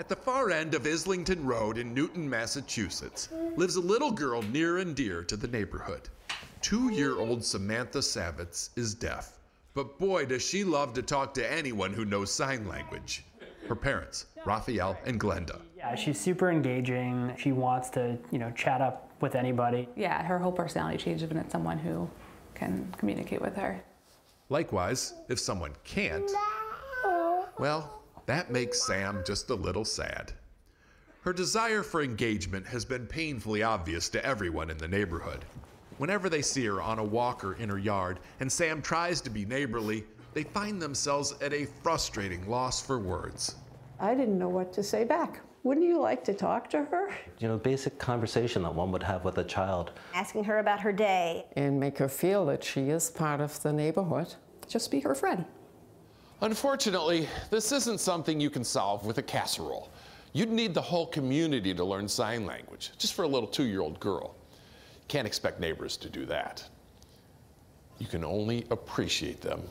At the far end of Islington Road in Newton, Massachusetts, lives a little girl near and dear to the neighborhood. Two year old Samantha Savitz is deaf, but boy, does she love to talk to anyone who knows sign language. Her parents, Raphael and Glenda. Yeah, she's super engaging. She wants to, you know, chat up with anybody. Yeah, her whole personality changes when it's someone who can communicate with her. Likewise, if someone can't, well, that makes Sam just a little sad. Her desire for engagement has been painfully obvious to everyone in the neighborhood. Whenever they see her on a walker in her yard and Sam tries to be neighborly, they find themselves at a frustrating loss for words. I didn't know what to say back. Wouldn't you like to talk to her? You know, basic conversation that one would have with a child. Asking her about her day. And make her feel that she is part of the neighborhood. Just be her friend. Unfortunately, this isn't something you can solve with a casserole. You'd need the whole community to learn sign language, just for a little two year old girl. Can't expect neighbors to do that. You can only appreciate them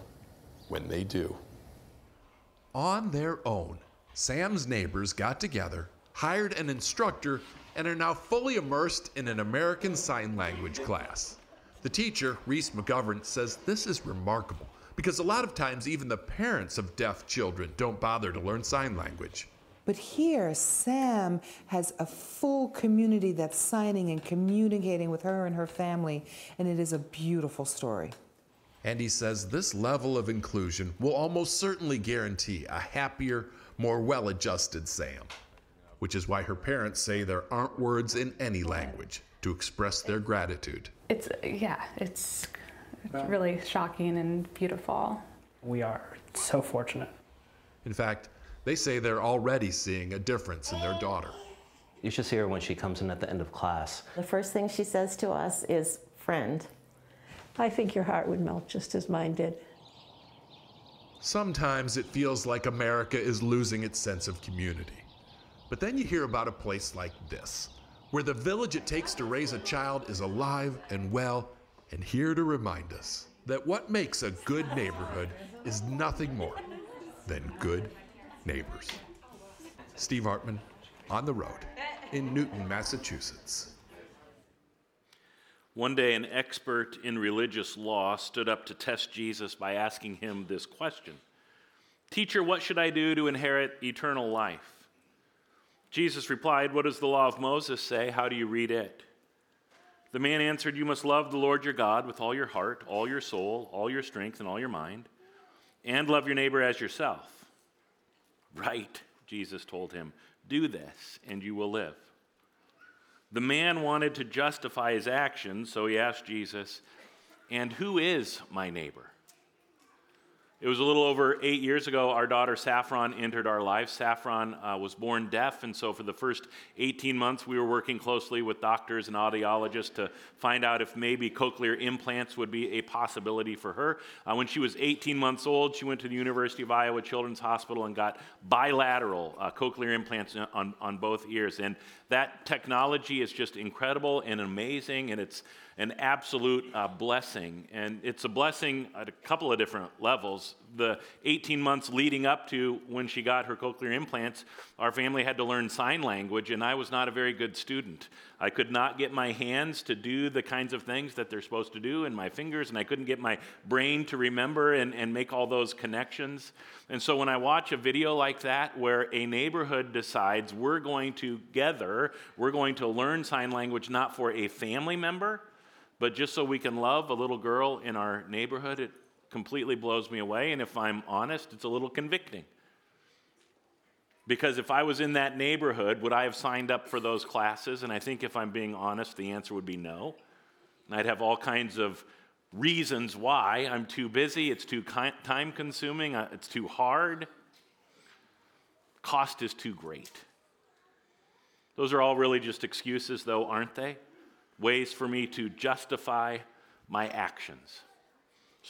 when they do. On their own, Sam's neighbors got together, hired an instructor, and are now fully immersed in an American Sign Language class. The teacher, Reese McGovern, says this is remarkable because a lot of times even the parents of deaf children don't bother to learn sign language. But here, Sam has a full community that's signing and communicating with her and her family, and it is a beautiful story. And he says this level of inclusion will almost certainly guarantee a happier, more well adjusted Sam, which is why her parents say there aren't words in any language to express their gratitude. It's, yeah, it's really shocking and beautiful. We are so fortunate. In fact, they say they're already seeing a difference in their daughter. You should see her when she comes in at the end of class. The first thing she says to us is, friend. I think your heart would melt just as mine did. Sometimes it feels like America is losing its sense of community. But then you hear about a place like this, where the village it takes to raise a child is alive and well and here to remind us that what makes a good neighborhood is nothing more than good neighbors. Steve Hartman, on the road in Newton, Massachusetts. One day, an expert in religious law stood up to test Jesus by asking him this question Teacher, what should I do to inherit eternal life? Jesus replied, What does the law of Moses say? How do you read it? The man answered, You must love the Lord your God with all your heart, all your soul, all your strength, and all your mind, and love your neighbor as yourself. Right, Jesus told him. Do this, and you will live. The man wanted to justify his actions, so he asked Jesus, And who is my neighbor? It was a little over eight years ago, our daughter Saffron entered our life. Saffron uh, was born deaf, and so for the first 18 months, we were working closely with doctors and audiologists to find out if maybe cochlear implants would be a possibility for her. Uh, when she was 18 months old, she went to the University of Iowa Children's Hospital and got bilateral uh, cochlear implants on, on both ears. And that technology is just incredible and amazing, and it's an absolute uh, blessing. And it's a blessing at a couple of different levels. The 18 months leading up to when she got her cochlear implants, our family had to learn sign language, and I was not a very good student. I could not get my hands to do the kinds of things that they're supposed to do, and my fingers, and I couldn't get my brain to remember and, and make all those connections. And so when I watch a video like that where a neighborhood decides we're going together, we're going to learn sign language not for a family member, but just so we can love a little girl in our neighborhood, it completely blows me away. And if I'm honest, it's a little convicting. Because if I was in that neighborhood, would I have signed up for those classes? And I think if I'm being honest, the answer would be no. And I'd have all kinds of reasons why. I'm too busy, it's too time consuming, uh, it's too hard, cost is too great. Those are all really just excuses, though, aren't they? ways for me to justify my actions.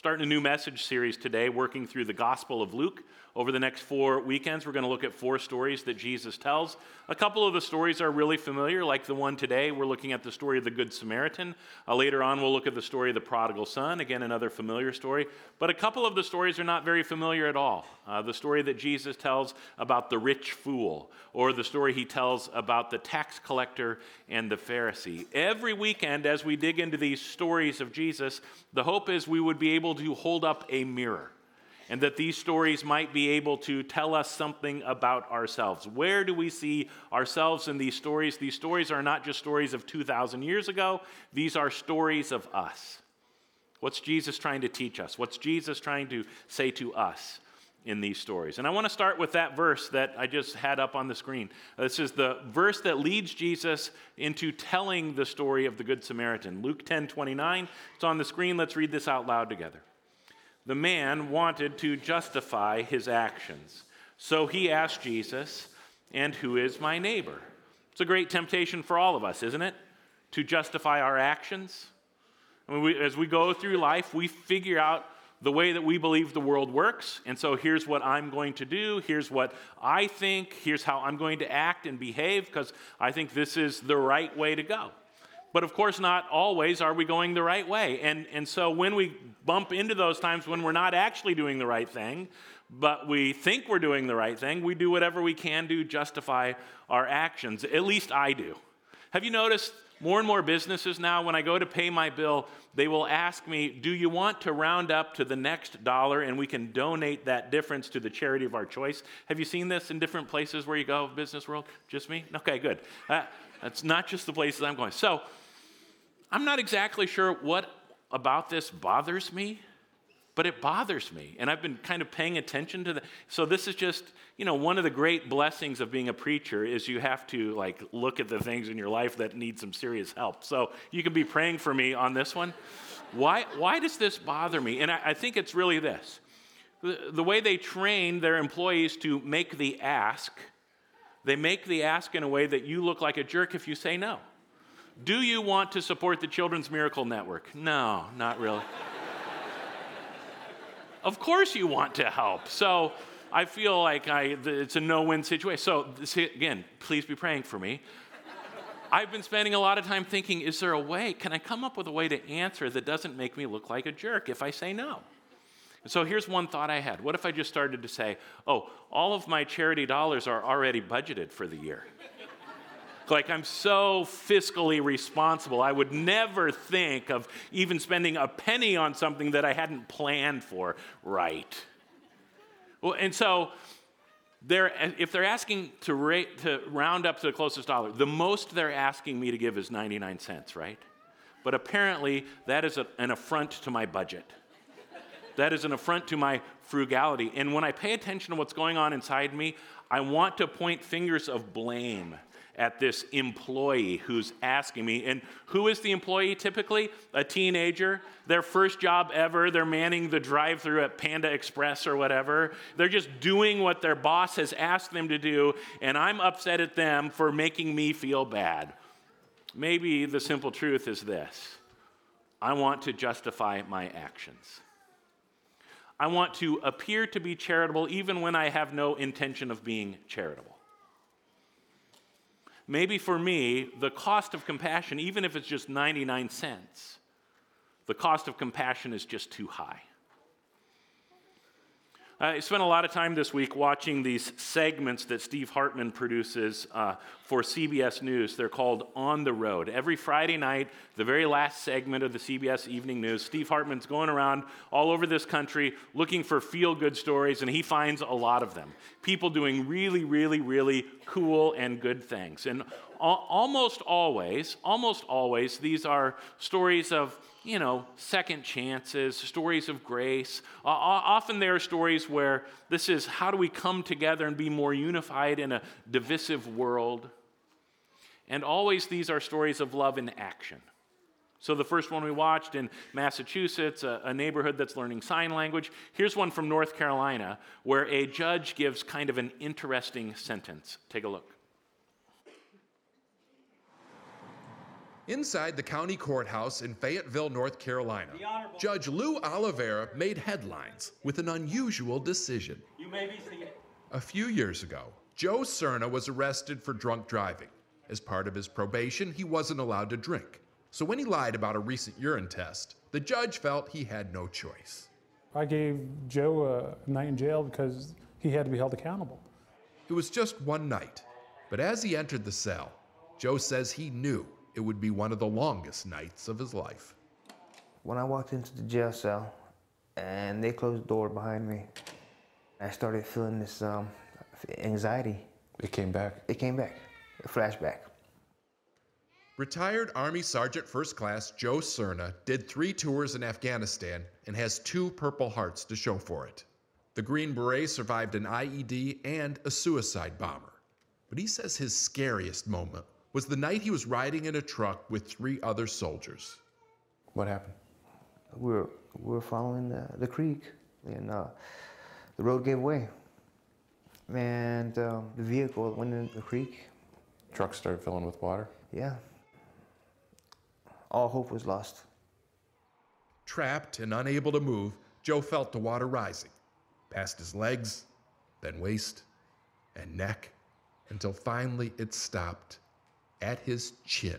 Starting a new message series today, working through the Gospel of Luke. Over the next four weekends, we're going to look at four stories that Jesus tells. A couple of the stories are really familiar, like the one today. We're looking at the story of the Good Samaritan. Uh, later on, we'll look at the story of the prodigal son, again, another familiar story. But a couple of the stories are not very familiar at all. Uh, the story that Jesus tells about the rich fool, or the story he tells about the tax collector and the Pharisee. Every weekend, as we dig into these stories of Jesus, the hope is we would be able to hold up a mirror and that these stories might be able to tell us something about ourselves. Where do we see ourselves in these stories? These stories are not just stories of 2,000 years ago, these are stories of us. What's Jesus trying to teach us? What's Jesus trying to say to us? In these stories. And I want to start with that verse that I just had up on the screen. Uh, this is the verse that leads Jesus into telling the story of the Good Samaritan. Luke 10 29. It's on the screen. Let's read this out loud together the man wanted to justify his actions. So he asked Jesus, And who is my neighbor? It's a great temptation for all of us, isn't it? To justify our actions. I mean, we, as we go through life, we figure out the way that we believe the world works. And so here's what I'm going to do. Here's what I think. Here's how I'm going to act and behave because I think this is the right way to go. But of course, not always are we going the right way. And, and so when we bump into those times when we're not actually doing the right thing, but we think we're doing the right thing, we do whatever we can to justify our actions. At least I do. Have you noticed more and more businesses now, when I go to pay my bill, they will ask me, Do you want to round up to the next dollar and we can donate that difference to the charity of our choice? Have you seen this in different places where you go, business world? Just me? Okay, good. Uh, that's not just the places I'm going. So, I'm not exactly sure what about this bothers me, but it bothers me. And I've been kind of paying attention to that. So this is just, you know, one of the great blessings of being a preacher is you have to like look at the things in your life that need some serious help. So you can be praying for me on this one. Why, why does this bother me? And I, I think it's really this. The, the way they train their employees to make the ask, they make the ask in a way that you look like a jerk if you say no. Do you want to support the Children's Miracle Network? No, not really. Of course, you want to help. So I feel like I, it's a no win situation. So, again, please be praying for me. I've been spending a lot of time thinking is there a way, can I come up with a way to answer that doesn't make me look like a jerk if I say no? So here's one thought I had. What if I just started to say, oh, all of my charity dollars are already budgeted for the year? Like, I'm so fiscally responsible. I would never think of even spending a penny on something that I hadn't planned for right. Well, and so, they're, if they're asking to, to round up to the closest dollar, the most they're asking me to give is 99 cents, right? But apparently, that is a, an affront to my budget. That is an affront to my frugality. And when I pay attention to what's going on inside me, I want to point fingers of blame at this employee who's asking me. And who is the employee typically? A teenager. Their first job ever. They're manning the drive through at Panda Express or whatever. They're just doing what their boss has asked them to do, and I'm upset at them for making me feel bad. Maybe the simple truth is this I want to justify my actions. I want to appear to be charitable even when I have no intention of being charitable. Maybe for me, the cost of compassion, even if it's just 99 cents, the cost of compassion is just too high. I spent a lot of time this week watching these segments that Steve Hartman produces uh, for CBS News. They're called On the Road. Every Friday night, the very last segment of the CBS Evening News, Steve Hartman's going around all over this country looking for feel good stories, and he finds a lot of them. People doing really, really, really cool and good things. And almost always, almost always, these are stories of you know, second chances, stories of grace. Uh, often there are stories where this is how do we come together and be more unified in a divisive world. And always these are stories of love in action. So, the first one we watched in Massachusetts, a, a, neighborhood that's learning sign language. Here's one from North Carolina where a judge gives kind of an interesting sentence. Take a look. Inside the county courthouse in Fayetteville, North Carolina, Judge Lou Olivera made headlines with an unusual decision. You may be seated. A few years ago, Joe Serna was arrested for drunk driving. As part of his probation, he wasn't allowed to drink. So when he lied about a recent urine test, the judge felt he had no choice. I gave Joe a night in jail because he had to be held accountable. It was just one night, but as he entered the cell, Joe says he knew it would be one of the longest nights of his life. When I walked into the jail cell and they closed the door behind me, I started feeling this um, anxiety. It came back. It came back, a flashback. Retired Army Sergeant First Class Joe Serna did three tours in Afghanistan and has two Purple Hearts to show for it. The Green Beret survived an IED and a suicide bomber. But he says his scariest moment was the night he was riding in a truck with three other soldiers. What happened? We were, we were following the, the creek, and uh, the road gave way. And um, the vehicle went in the creek. Truck started filling with water? Yeah. All hope was lost. Trapped and unable to move, Joe felt the water rising, past his legs, then waist and neck, until finally it stopped at his chin.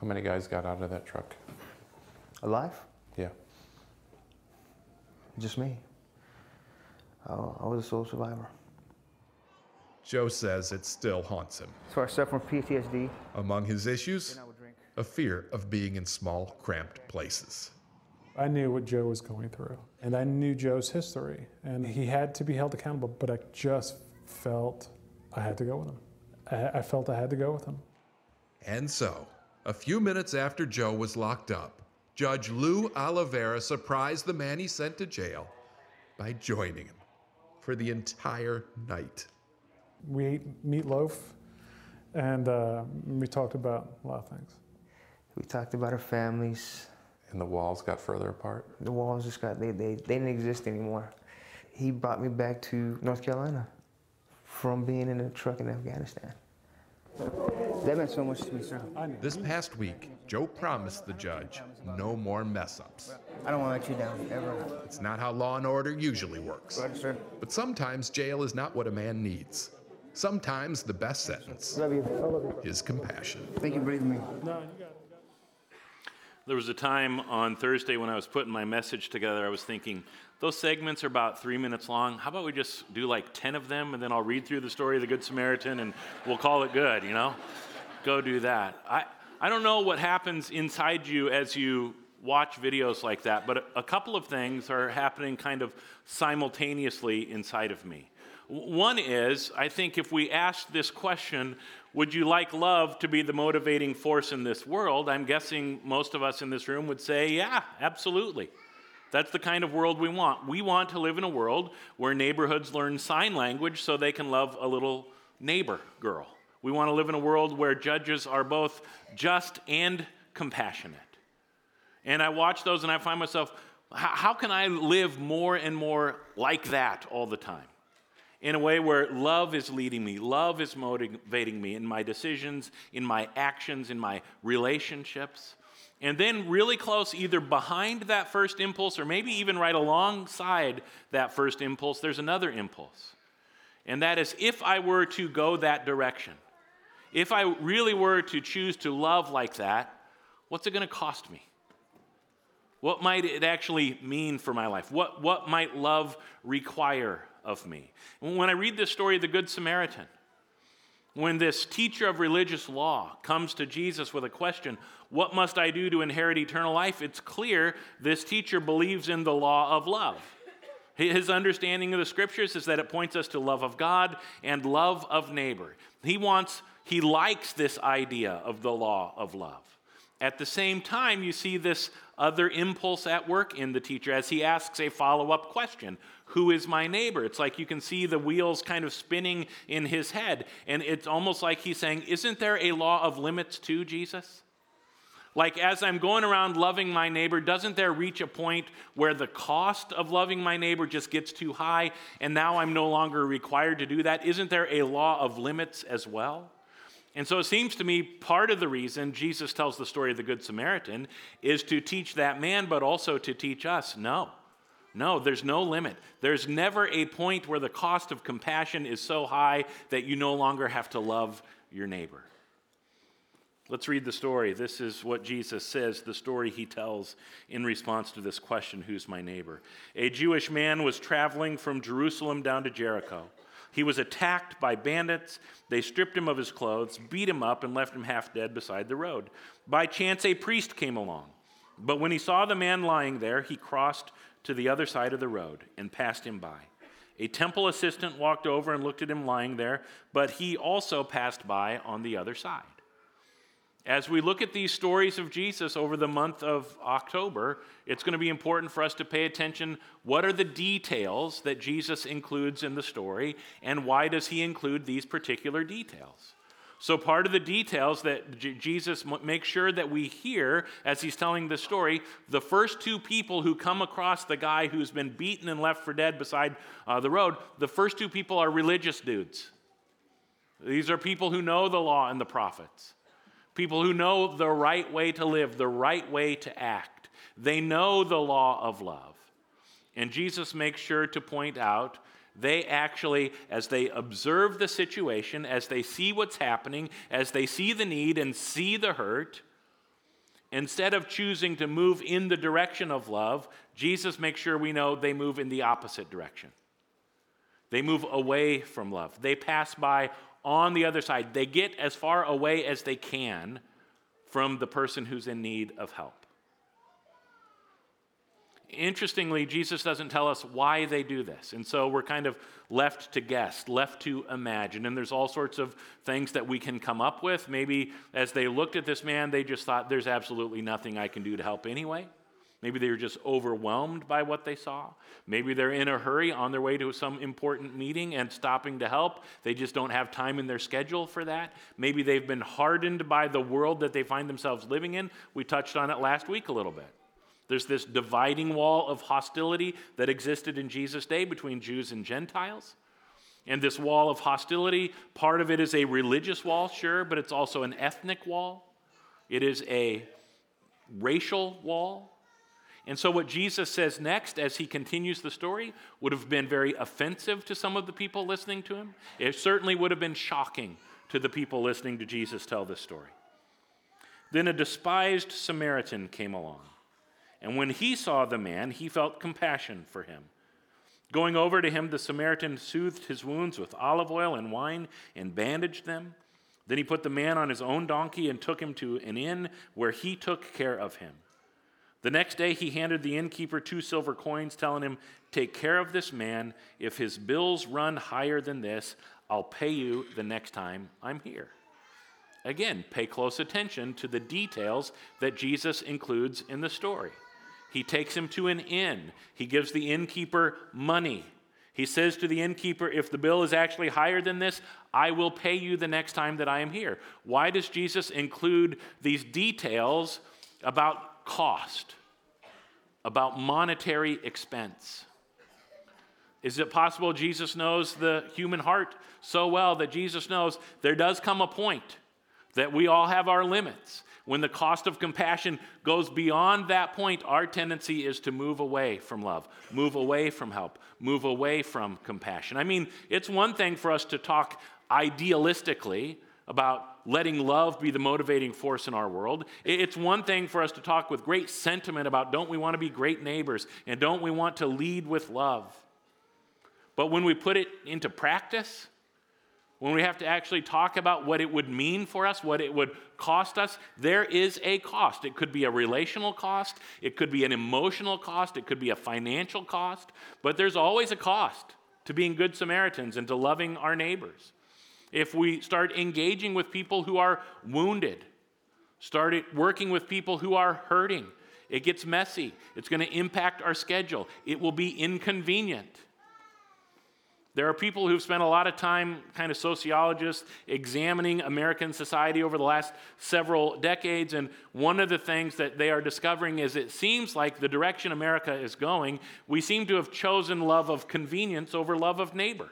How many guys got out of that truck? Alive? Yeah. Just me. I, I was a sole survivor. Joe says it still haunts him. So I suffer from PTSD. Among his issues, a fear of being in small, cramped places. I knew what Joe was going through, and I knew Joe's history, and he had to be held accountable, but I just felt I had to go with him. I, I felt I had to go with him. And so, a few minutes after Joe was locked up, Judge Lou Olivera surprised the man he sent to jail by joining him for the entire night. We ate meatloaf, and uh, we talked about a lot of things. We talked about our families. And the walls got further apart? The walls just got, they, they, they didn't exist anymore. He brought me back to North Carolina from being in a truck in Afghanistan. That meant so much to me, sir. This past week, Joe promised the judge no more mess ups. I don't want to let you down, ever. It's not how law and order usually works. Right, sir. But sometimes jail is not what a man needs. Sometimes the best sentence Love you. is compassion. Thank you for believing me. No, you got it. There was a time on Thursday when I was putting my message together, I was thinking, those segments are about three minutes long. How about we just do like 10 of them and then I'll read through the story of the Good Samaritan and we'll call it good, you know? Go do that. I, I don't know what happens inside you as you watch videos like that, but a, a couple of things are happening kind of simultaneously inside of me. One is, I think if we ask this question, would you like love to be the motivating force in this world? I'm guessing most of us in this room would say, yeah, absolutely. That's the kind of world we want. We want to live in a world where neighborhoods learn sign language so they can love a little neighbor girl. We want to live in a world where judges are both just and compassionate. And I watch those and I find myself, how can I live more and more like that all the time? In a way where love is leading me, love is motivating me in my decisions, in my actions, in my relationships. And then, really close, either behind that first impulse or maybe even right alongside that first impulse, there's another impulse. And that is if I were to go that direction, if I really were to choose to love like that, what's it going to cost me? What might it actually mean for my life? What, what might love require of me. When I read this story of the Good Samaritan, when this teacher of religious law comes to Jesus with a question, What must I do to inherit eternal life? It's clear this teacher believes in the law of love. His understanding of the scriptures is that it points us to love of God and love of neighbor. He wants, he likes this idea of the law of love. At the same time, you see this other impulse at work in the teacher as he asks a follow up question Who is my neighbor? It's like you can see the wheels kind of spinning in his head. And it's almost like he's saying, Isn't there a law of limits too, Jesus? Like, as I'm going around loving my neighbor, doesn't there reach a point where the cost of loving my neighbor just gets too high and now I'm no longer required to do that? Isn't there a law of limits as well? And so it seems to me part of the reason Jesus tells the story of the Good Samaritan is to teach that man, but also to teach us no. No, there's no limit. There's never a point where the cost of compassion is so high that you no longer have to love your neighbor. Let's read the story. This is what Jesus says, the story he tells in response to this question Who's my neighbor? A Jewish man was traveling from Jerusalem down to Jericho. He was attacked by bandits. They stripped him of his clothes, beat him up, and left him half dead beside the road. By chance, a priest came along. But when he saw the man lying there, he crossed to the other side of the road and passed him by. A temple assistant walked over and looked at him lying there, but he also passed by on the other side. As we look at these stories of Jesus over the month of October, it's going to be important for us to pay attention. What are the details that Jesus includes in the story, and why does he include these particular details? So, part of the details that J- Jesus m- makes sure that we hear as he's telling the story, the first two people who come across the guy who's been beaten and left for dead beside uh, the road, the first two people are religious dudes. These are people who know the law and the prophets people who know the right way to live, the right way to act. They know the law of love. And Jesus makes sure to point out they actually, as they observe the situation, as they see what's happening, as they see the need and see the hurt, instead of choosing to move in the direction of love, Jesus makes sure we know they move in the opposite direction. They move away from love. They pass by on the other side. They get as far away as they can from the person who's in need of help. Interestingly, Jesus doesn't tell us why they do this. And so we're kind of left to guess, left to imagine. And there's all sorts of things that we can come up with. Maybe as they looked at this man, they just thought, there's absolutely nothing I can do to help anyway. Maybe they were just overwhelmed by what they saw. Maybe they're in a hurry on their way to some important meeting and stopping to help. They just don't have time in their schedule for that. Maybe they've been hardened by the world that they find themselves living in. We touched on it last week a little bit. There's this dividing wall of hostility that existed in Jesus' day between Jews and Gentiles. And this wall of hostility, part of it is a religious wall, sure, but it's also an ethnic wall. It is a racial wall. And so, what Jesus says next as he continues the story would have been very offensive to some of the people listening to him. It certainly would have been shocking to the people listening to Jesus tell this story. Then a despised Samaritan came along. And when he saw the man, he felt compassion for him. Going over to him, the Samaritan soothed his wounds with olive oil and wine and bandaged them. Then he put the man on his own donkey and took him to an inn where he took care of him. The next day, he handed the innkeeper two silver coins, telling him, Take care of this man. If his bills run higher than this, I'll pay you the next time I'm here. Again, pay close attention to the details that Jesus includes in the story. He takes him to an inn. He gives the innkeeper money. He says to the innkeeper, If the bill is actually higher than this, I will pay you the next time that I am here. Why does Jesus include these details about cost, about monetary expense? Is it possible Jesus knows the human heart so well that Jesus knows there does come a point that we all have our limits? When the cost of compassion goes beyond that point, our tendency is to move away from love, move away from help, move away from compassion. I mean, it's one thing for us to talk idealistically about letting love be the motivating force in our world. It's one thing for us to talk with great sentiment about don't we want to be great neighbors and don't we want to lead with love. But when we put it into practice, when we have to actually talk about what it would mean for us, what it would cost us, there is a cost. It could be a relational cost, it could be an emotional cost, it could be a financial cost, but there's always a cost to being good Samaritans and to loving our neighbors. If we start engaging with people who are wounded, start working with people who are hurting, it gets messy. It's going to impact our schedule. It will be inconvenient. There are people who've spent a lot of time, kind of sociologists, examining American society over the last several decades. And one of the things that they are discovering is it seems like the direction America is going, we seem to have chosen love of convenience over love of neighbor.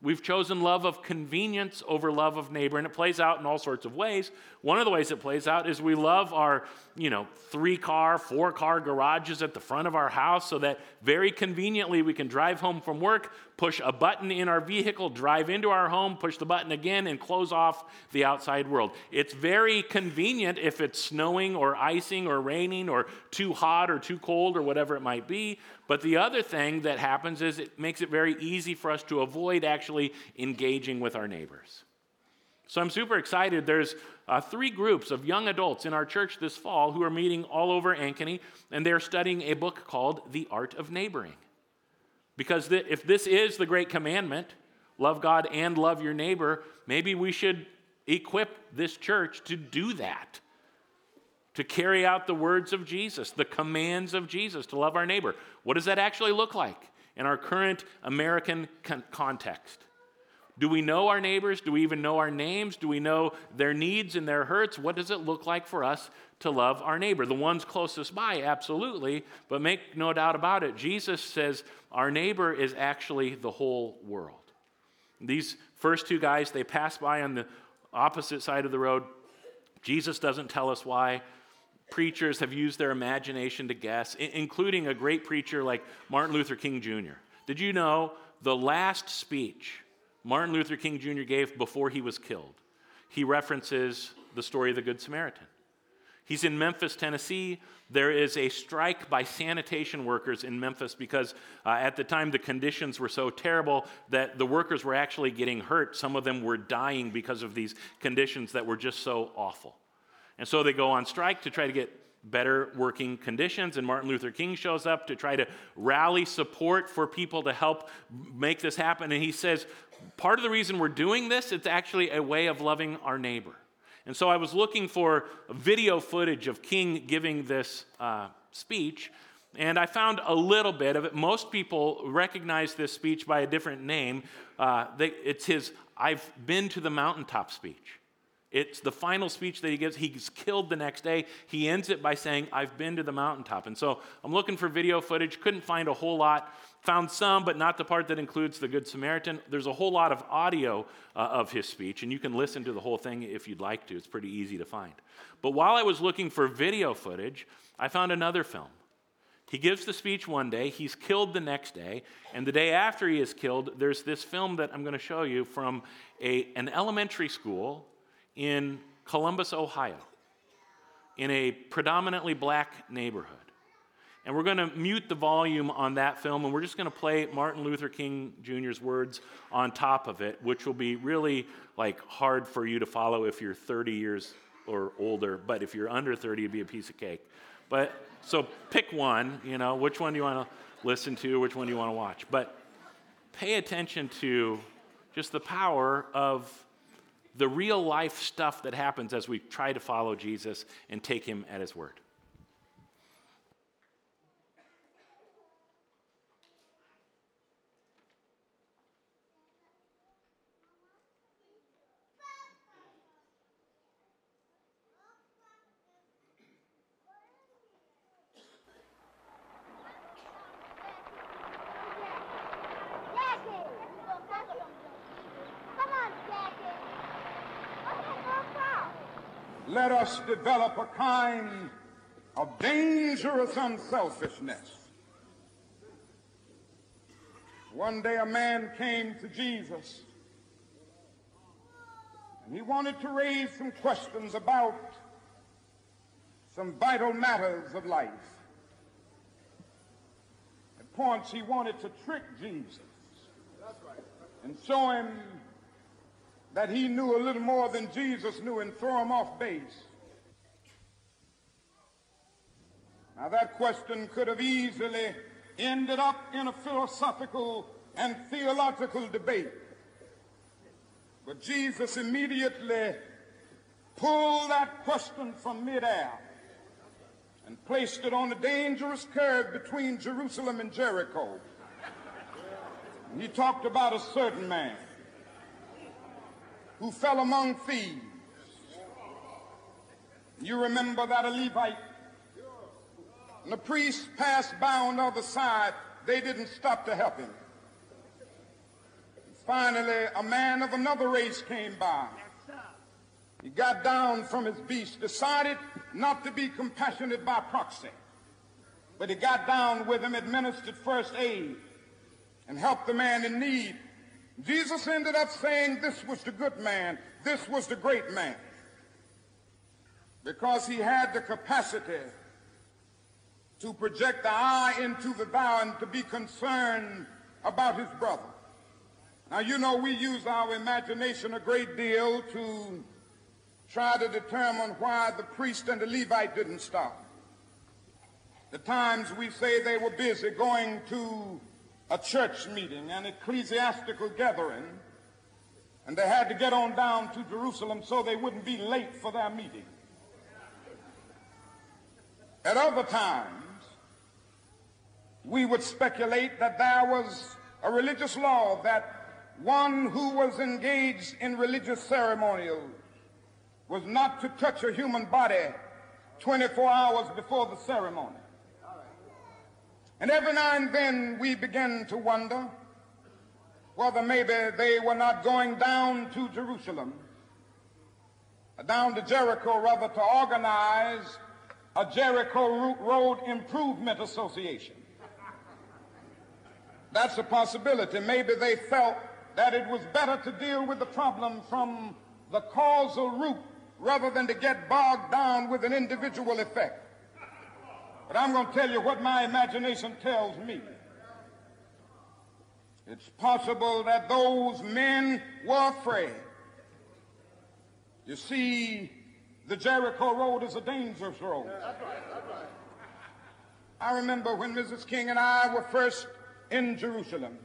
We've chosen love of convenience over love of neighbor, and it plays out in all sorts of ways. One of the ways it plays out is we love our, you know, three car, four car garages at the front of our house so that very conveniently we can drive home from work, push a button in our vehicle, drive into our home, push the button again, and close off the outside world. It's very convenient if it's snowing or icing or raining or too hot or too cold or whatever it might be. But the other thing that happens is it makes it very easy for us to avoid actually engaging with our neighbors. So I'm super excited. There's uh, three groups of young adults in our church this fall who are meeting all over Ankeny, and they're studying a book called The Art of Neighboring. Because th- if this is the great commandment, love God and love your neighbor, maybe we should equip this church to do that to carry out the words of Jesus, the commands of Jesus to love our neighbor. What does that actually look like in our current American con- context? Do we know our neighbors? Do we even know our names? Do we know their needs and their hurts? What does it look like for us to love our neighbor? The ones closest by, absolutely, but make no doubt about it. Jesus says our neighbor is actually the whole world. These first two guys, they pass by on the opposite side of the road. Jesus doesn't tell us why preachers have used their imagination to guess, including a great preacher like Martin Luther King Jr. Did you know the last speech Martin Luther King Jr. gave before he was killed? He references the story of the Good Samaritan. He's in Memphis, Tennessee. There is a strike by sanitation workers in Memphis because uh, at the time the conditions were so terrible that the workers were actually getting hurt. Some of them were dying because of these conditions that were just so awful. And so they go on strike to try to get better working conditions. And Martin Luther King shows up to try to rally support for people to help make this happen. And he says, part of the reason we're doing this, it's actually a way of loving our neighbor. And so I was looking for video footage of King giving this uh, speech. And I found a little bit of it. Most people recognize this speech by a different name. Uh, they, it's his I've been to the mountaintop speech. It's the final speech that he gives. He's killed the next day. He ends it by saying, I've been to the mountaintop. And so I'm looking for video footage, couldn't find a whole lot. Found some, but not the part that includes the Good Samaritan. There's a whole lot of audio uh, of his speech, and you can listen to the whole thing if you'd like to. It's pretty easy to find. But while I was looking for video footage, I found another film. He gives the speech one day, he's killed the next day, and the day after he is killed, there's this film that I'm going to show you from a, an elementary school in Columbus, Ohio, in a predominantly black neighborhood. And we're going to mute the volume on that film, and we're just going to play Martin Luther King Jr.'s words on top of it, which will be really like hard for you to follow if you're 30 years or older. But if you're under 30, it'd be a piece of cake. But so pick one. You know, which one do you want to listen to? Which one do you want to watch? But pay attention to just the power of the real life stuff that happens as we try to follow Jesus and take him at his word. Let us develop a kind of dangerous unselfishness. One day a man came to Jesus and he wanted to raise some questions about some vital matters of life. At points he wanted to trick Jesus and show him that he knew a little more than Jesus knew and throw him off base. Now, that question could have easily ended up in a philosophical and theological debate. But Jesus immediately pulled that question from midair and placed it on the dangerous curve between Jerusalem and Jericho. He talked about a certain man who fell among thieves. You remember that a Levite and the priest passed by on the other side. They didn't stop to help him. finally, a man of another race came by. He got down from his beast, decided not to be compassionate by proxy, but he got down with him, administered first aid, and helped the man in need. Jesus ended up saying this was the good man, this was the great man, because he had the capacity to project the I into the thou and to be concerned about his brother. Now, you know, we use our imagination a great deal to try to determine why the priest and the Levite didn't stop. The times we say they were busy going to a church meeting, an ecclesiastical gathering, and they had to get on down to Jerusalem so they wouldn't be late for their meeting. At other times, we would speculate that there was a religious law that one who was engaged in religious ceremonials was not to touch a human body 24 hours before the ceremony. And every now and then we begin to wonder whether maybe they were not going down to Jerusalem, down to Jericho rather, to organize a Jericho Road Improvement Association. That's a possibility. Maybe they felt that it was better to deal with the problem from the causal root rather than to get bogged down with an individual effect. But I'm going to tell you what my imagination tells me. It's possible that those men were afraid. You see, the Jericho Road is a dangerous road. I remember when Mrs. King and I were first in Jerusalem.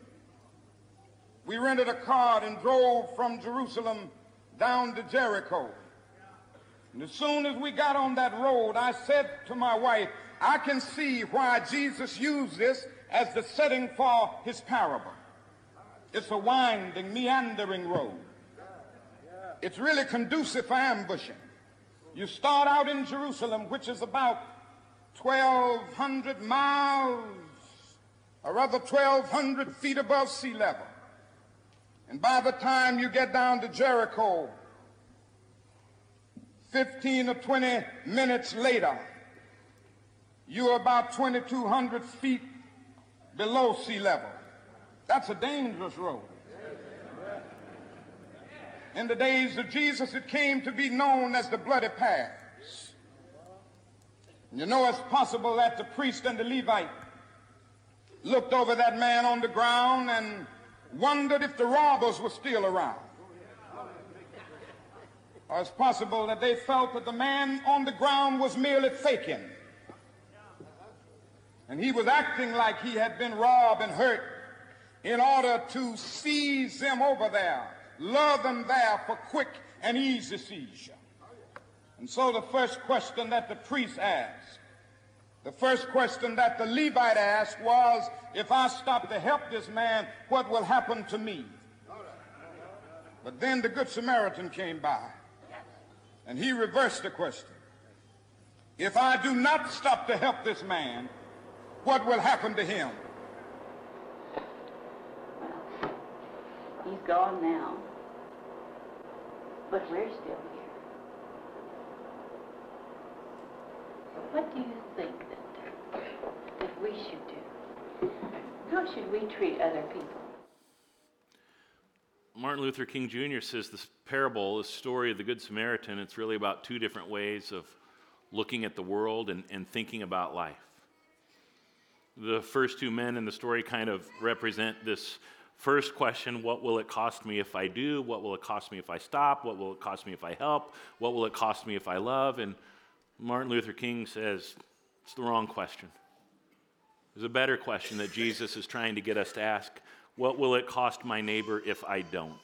We rented a car and drove from Jerusalem down to Jericho. And as soon as we got on that road, I said to my wife, I can see why Jesus used this as the setting for his parable. It's a winding, meandering road. It's really conducive for ambushing. You start out in Jerusalem, which is about 1,200 miles or rather 1,200 feet above sea level. And by the time you get down to Jericho, 15 or 20 minutes later, you're about 2,200 feet below sea level. That's a dangerous road. In the days of Jesus, it came to be known as the bloody paths. You know, it's possible that the priest and the Levite looked over that man on the ground and wondered if the robbers were still around. Or it's possible that they felt that the man on the ground was merely faking. And he was acting like he had been robbed and hurt in order to seize them over there, lure them there for quick and easy seizure. And so the first question that the priest asked the first question that the Levite asked was, if I stop to help this man, what will happen to me? But then the Good Samaritan came by and he reversed the question. If I do not stop to help this man, what will happen to him? He's gone now, but we're still here. What do you think that that we should do? How should we treat other people? Martin Luther King Jr. says this parable, this story of the Good Samaritan, it's really about two different ways of looking at the world and, and thinking about life. The first two men in the story kind of represent this first question what will it cost me if I do? What will it cost me if I stop? What will it cost me if I help? What will it cost me if I love? And Martin Luther King says it's the wrong question. There's a better question that Jesus is trying to get us to ask What will it cost my neighbor if I don't?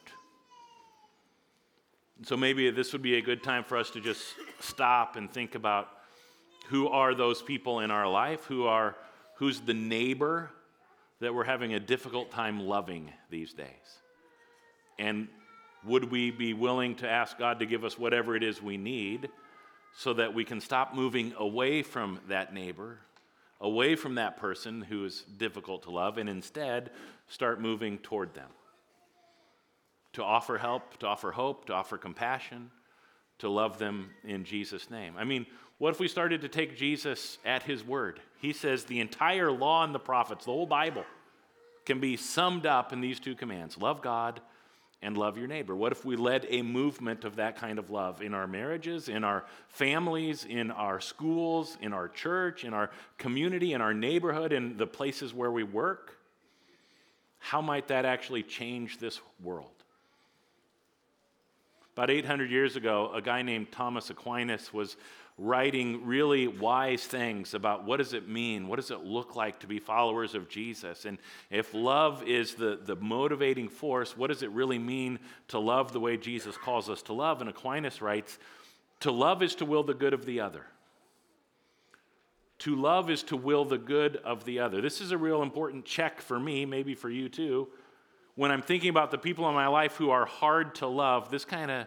So maybe this would be a good time for us to just stop and think about who are those people in our life? Who are, who's the neighbor that we're having a difficult time loving these days? And would we be willing to ask God to give us whatever it is we need so that we can stop moving away from that neighbor away from that person who is difficult to love and instead start moving toward them. to offer help, to offer hope, to offer compassion, to love them in Jesus' name. I mean, what if we started to take Jesus at his word? He says the entire law and the prophets, the whole Bible, can be summed up in these two commands love God and love your neighbor. What if we led a movement of that kind of love in our marriages, in our families, in our schools, in our church, in our community, in our neighborhood, in the places where we work? How might that actually change this world? About 800 years ago, a guy named Thomas Aquinas was writing really wise things about what does it mean what does it look like to be followers of jesus? And if love is the, the motivating force what does it really mean to love the way jesus calls us to love? And aquinas writes to love is to will the good of the other. To love is to will the good of the other. This is a real important check for me maybe for you too. When i'm thinking about the people in my life who are hard to love this kind of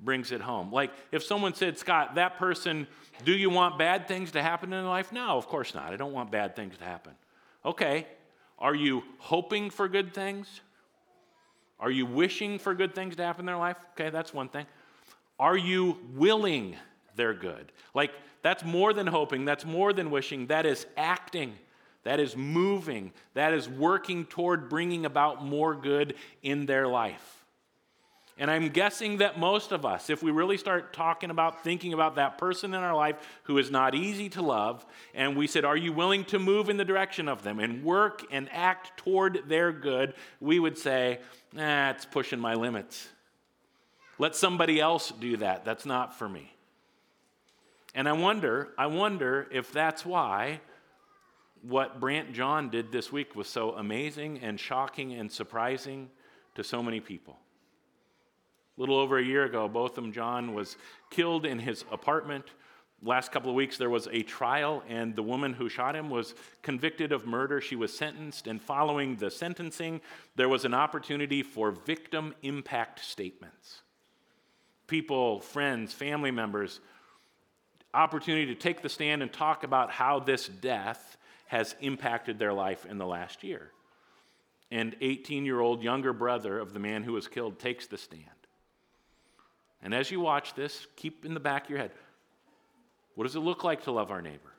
brings it home. Like if someone said, Scott, that person, do you want bad things to happen in their life? No, of course not. I don't want bad things to happen. Okay, are you hoping for good things? Are you wishing for good things to happen in their life? Okay, that's one thing. Are you willing they're good? Like, that's more than hoping, that's more than wishing, that is acting. That is moving. That is working toward bringing about more good in their life. And I'm guessing that most of us, if we really start talking about thinking about that person in our life who is not easy to love, and we said, Are you willing to move in the direction of them and work and act toward their good? We would say, Nah, it's pushing my limits. Let somebody else do that. That's not for me. And I wonder, I wonder if that's why what Brandt Jean did this week was so amazing and shocking and surprising to so many people. A little over a year ago, Botham Jean was killed in his apartment. Last couple of weeks, there was a trial, and the woman who shot him was convicted of murder. She was sentenced, and following the sentencing, there was an opportunity for victim impact statements. People, friends, family members, opportunity to take the stand and talk about how this death has impacted their life in the last year. And 18 year old younger brother of the man who was killed takes the stand. And as you watch this, keep in the back of your head what does it look like to love our neighbor?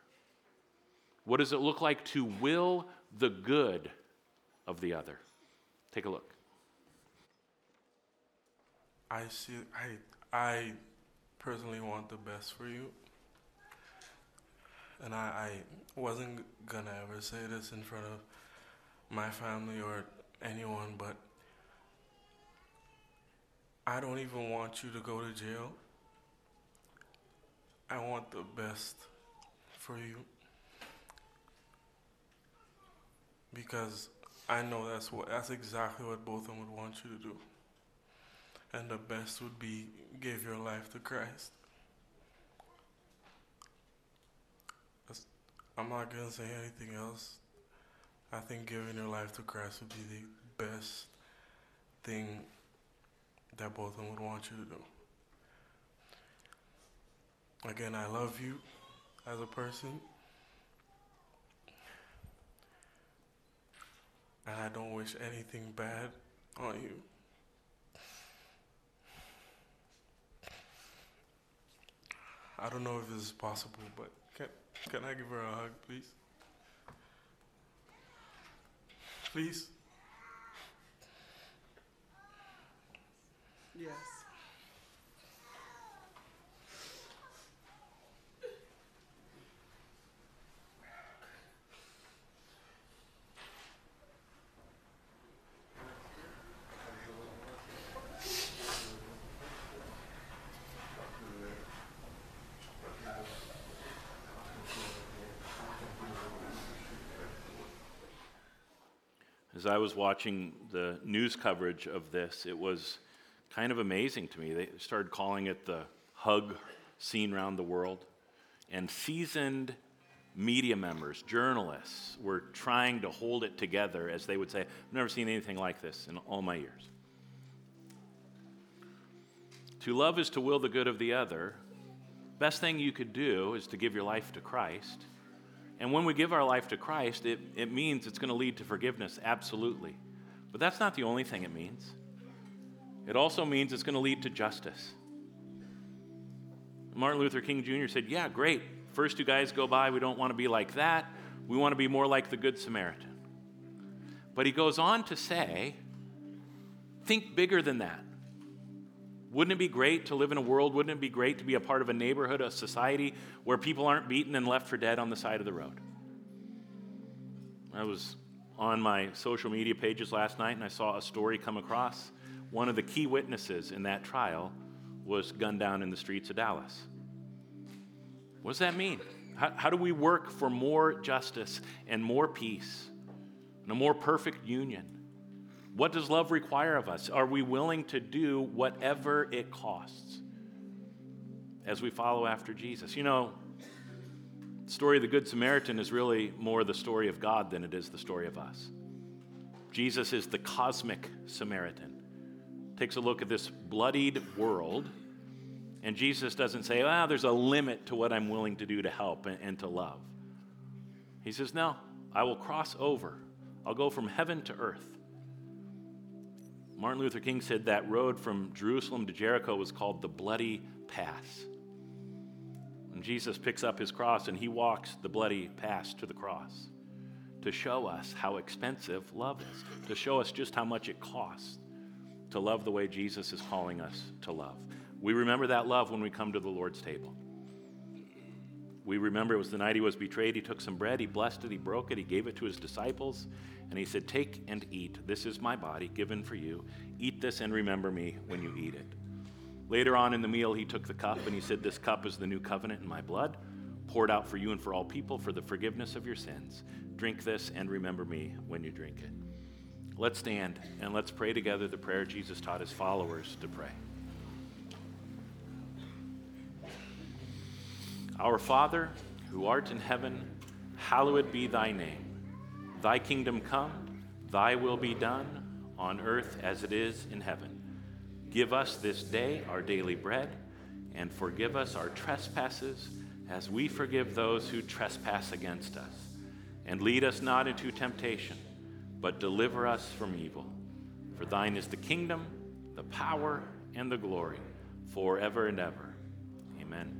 What does it look like to will the good of the other? Take a look. I see I I personally want the best for you. And I, I wasn't gonna ever say this in front of my family or anyone, but I don't even want you to go to jail. I want the best for you. Because I know that's what that's exactly what both of them would want you to do. And the best would be give your life to Christ. I'm not gonna say anything else. I think giving your life to Christ would be the best thing that both of them would want you to do. Again, I love you as a person. And I don't wish anything bad on you. I don't know if this is possible, but can, can I give her a hug, please? Please? Yes. As I was watching the news coverage of this, it was kind of amazing to me. They started calling it the hug seen around the world. And seasoned media members, journalists, were trying to hold it together as they would say, I've never seen anything like this in all my years. To love is to will the good of the other. Best thing you could do is to give your life to Christ. And when we give our life to Christ, it, it means it's going to lead to forgiveness, absolutely. But that's not the only thing it means. It also means it's going to lead to justice. Martin Luther King Jr. said, Yeah, great. First two guys go by. We don't want to be like that. We want to be more like the Good Samaritan. But he goes on to say, Think bigger than that. Wouldn't it be great to live in a world? Wouldn't it be great to be a part of a neighborhood, a society where people aren't beaten and left for dead on the side of the road? I was on my social media pages last night and I saw a story come across. One of the key witnesses in that trial was gunned down in the streets of Dallas. What does that mean? How, how do we work for more justice and more peace and a more perfect union? What does love require of us? Are we willing to do whatever it costs as we follow after Jesus? You know, the story of the Good Samaritan is really more the story of God than it is the story of us. Jesus is the cosmic Samaritan. Takes a look at this bloodied world, and Jesus doesn't say, ah, there's a limit to what I'm willing to do to help and, and to love. He says, no, I will cross over. I'll go from heaven to earth. Martin Luther King said that road from Jerusalem to Jericho was called the Bloody Pass. And Jesus picks up his cross and he walks the bloody pass to the cross to show us how expensive love is, to show us just how much it costs to love the way Jesus is calling us to love. We remember that love when we come to the Lord's table. We remember it was the night he was betrayed. He took some bread, he blessed it, he broke it, he gave it to his disciples, and he said, Take and eat. This is my body given for you. Eat this and remember me when you eat it. Later on in the meal, he took the cup and he said, This cup is the new covenant in my blood, poured out for you and for all people for the forgiveness of your sins. Drink this and remember me when you drink it. Let's stand and let's pray together the prayer Jesus taught his followers to pray. Our Father, who art in heaven, hallowed be thy name. Thy kingdom come, thy will be done, on earth as it is in heaven. Give us this day our daily bread, and forgive us our trespasses as we forgive those who trespass against us. And lead us not into temptation, but deliver us from evil. For thine is the kingdom, the power, and the glory, forever and ever. Amen.